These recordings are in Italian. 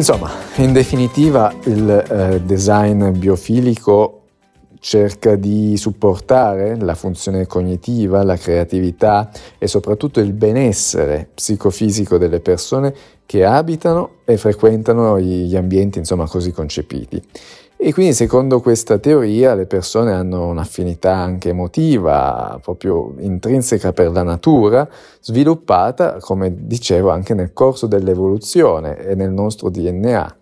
Insomma, in definitiva il eh, design biofilico cerca di supportare la funzione cognitiva, la creatività e soprattutto il benessere psicofisico delle persone che abitano e frequentano gli ambienti insomma, così concepiti. E quindi secondo questa teoria le persone hanno un'affinità anche emotiva, proprio intrinseca per la natura, sviluppata, come dicevo, anche nel corso dell'evoluzione e nel nostro DNA.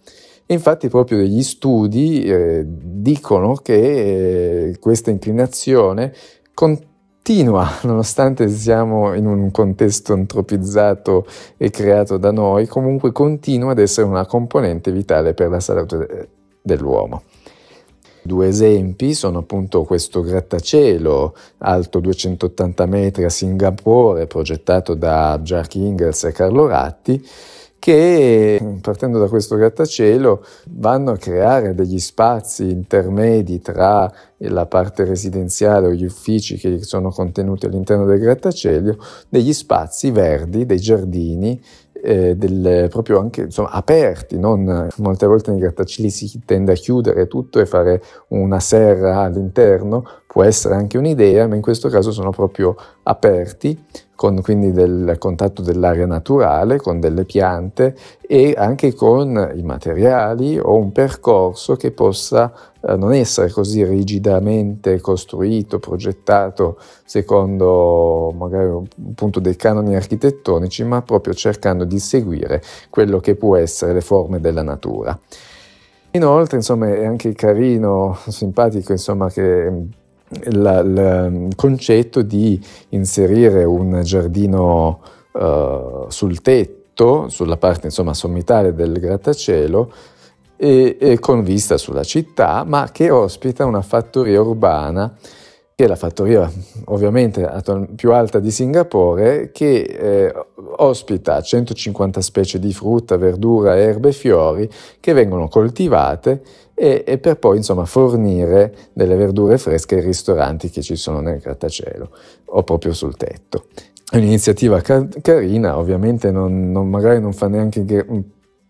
Infatti proprio degli studi eh, dicono che eh, questa inclinazione continua, nonostante siamo in un contesto antropizzato e creato da noi, comunque continua ad essere una componente vitale per la salute dell'uomo. Due esempi sono appunto questo grattacielo alto 280 metri a Singapore, progettato da Jack Ingalls e Carlo Ratti, che partendo da questo grattacielo vanno a creare degli spazi intermedi tra la parte residenziale o gli uffici che sono contenuti all'interno del grattacielo, degli spazi verdi, dei giardini eh, del, proprio anche insomma, aperti, non, molte volte nei grattacieli si tende a chiudere tutto e fare una serra all'interno, può essere anche un'idea, ma in questo caso sono proprio aperti, con quindi del contatto dell'aria naturale, con delle piante e anche con i materiali o un percorso che possa eh, non essere così rigidamente costruito, progettato secondo magari appunto dei canoni architettonici, ma proprio cercando di seguire quello che può essere le forme della natura. Inoltre, insomma, è anche carino, simpatico, insomma, che il concetto di inserire un giardino uh, sul tetto, sulla parte insomma, sommitale del grattacielo, e, e con vista sulla città, ma che ospita una fattoria urbana che è la fattoria ovviamente più alta di Singapore, che eh, ospita 150 specie di frutta, verdura, erbe e fiori che vengono coltivate e, e, per poi insomma fornire delle verdure fresche ai ristoranti che ci sono nel grattacielo o proprio sul tetto. È un'iniziativa car- carina, ovviamente non, non, magari non fa neanche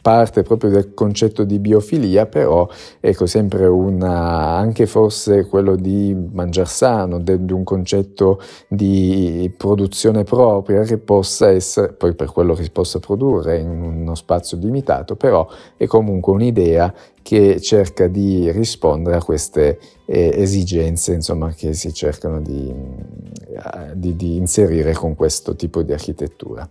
parte proprio del concetto di biofilia, però ecco sempre una, anche forse quello di mangiare sano, di un concetto di produzione propria che possa essere, poi per quello che si possa produrre in uno spazio limitato, però è comunque un'idea che cerca di rispondere a queste eh, esigenze insomma, che si cercano di, di, di inserire con questo tipo di architettura.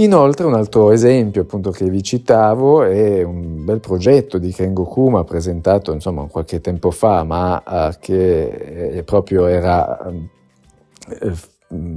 Inoltre un altro esempio appunto che vi citavo è un bel progetto di Kengo Kuma presentato insomma qualche tempo fa ma uh, che eh, proprio era uh,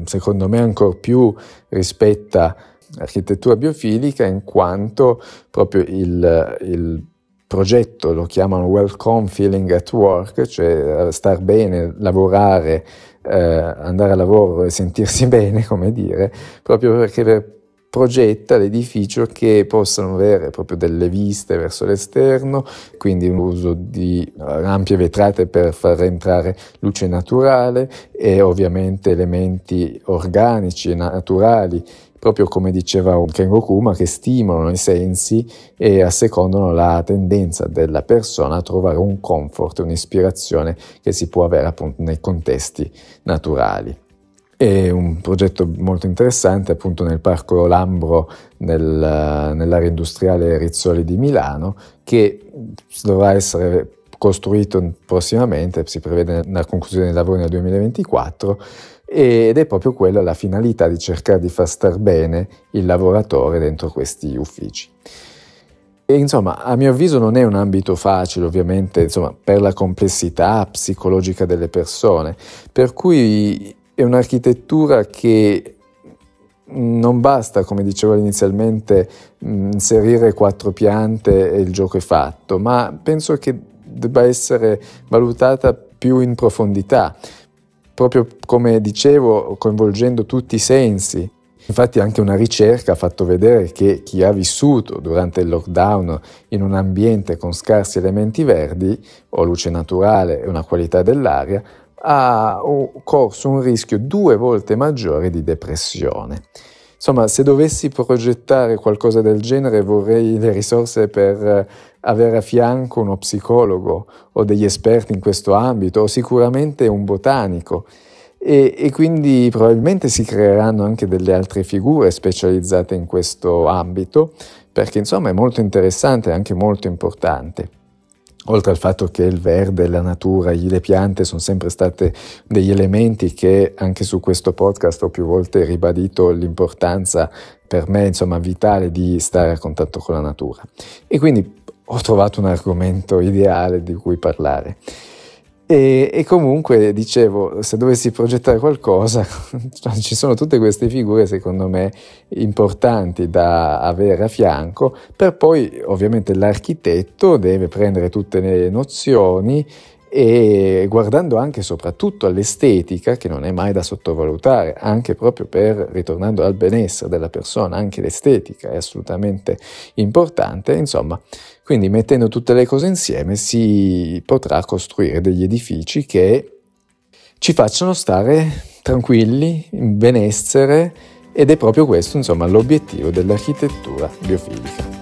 secondo me ancora più rispetta l'architettura biofilica in quanto proprio il, il progetto lo chiamano Welcome Feeling at Work, cioè star bene, lavorare, eh, andare a lavoro e sentirsi bene, come dire, proprio perché per progetta l'edificio che possano avere proprio delle viste verso l'esterno, quindi l'uso di eh, ampie vetrate per far entrare luce naturale e ovviamente elementi organici e naturali proprio come diceva Kengo Kuma, che stimolano i sensi e assecondano la tendenza della persona a trovare un comfort, un'ispirazione che si può avere appunto nei contesti naturali. È un progetto molto interessante appunto nel Parco Lambro nel, nell'area industriale Rizzoli di Milano che dovrà essere costruito prossimamente, si prevede la conclusione dei lavori nel 2024 ed è proprio quella la finalità di cercare di far star bene il lavoratore dentro questi uffici. E insomma, a mio avviso non è un ambito facile, ovviamente, insomma, per la complessità psicologica delle persone, per cui è un'architettura che non basta, come dicevo inizialmente, inserire quattro piante e il gioco è fatto, ma penso che debba essere valutata più in profondità, proprio come dicevo, coinvolgendo tutti i sensi. Infatti anche una ricerca ha fatto vedere che chi ha vissuto durante il lockdown in un ambiente con scarsi elementi verdi o luce naturale e una qualità dell'aria ha corso un rischio due volte maggiore di depressione. Insomma, se dovessi progettare qualcosa del genere vorrei le risorse per avere a fianco uno psicologo o degli esperti in questo ambito o sicuramente un botanico. E, e, quindi probabilmente si creeranno anche delle altre figure specializzate in questo ambito, perché insomma è molto interessante e anche molto importante. Oltre al fatto che il verde, la natura, le piante sono sempre state degli elementi che anche su questo podcast ho più volte ribadito l'importanza per me, insomma, vitale di stare a contatto con la natura. E quindi ho trovato un argomento ideale di cui parlare. E, e, comunque dicevo, se dovessi progettare qualcosa, ci sono tutte queste figure secondo me importanti da avere a fianco, per poi ovviamente l'architetto deve prendere tutte le nozioni e guardando anche e soprattutto all'estetica, che non è mai da sottovalutare, anche proprio per, ritornando al benessere della persona, anche l'estetica è assolutamente importante, insomma, quindi mettendo tutte le cose insieme si potrà costruire degli edifici che ci facciano stare tranquilli, in benessere ed è proprio questo, insomma, l'obiettivo dell'architettura biofilica.